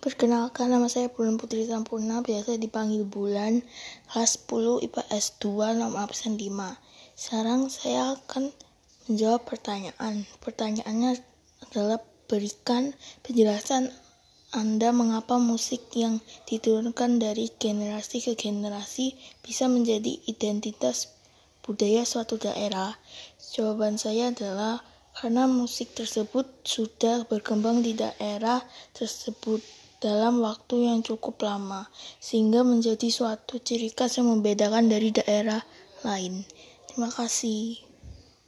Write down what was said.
Perkenalkan, nama saya Bulan Putri Sampurna, biasa dipanggil Bulan, kelas 10 IPA S2, nama absen 5. Sekarang saya akan menjawab pertanyaan. Pertanyaannya adalah berikan penjelasan Anda mengapa musik yang diturunkan dari generasi ke generasi bisa menjadi identitas budaya suatu daerah. Jawaban saya adalah karena musik tersebut sudah berkembang di daerah tersebut dalam waktu yang cukup lama, sehingga menjadi suatu ciri khas yang membedakan dari daerah lain. Terima kasih.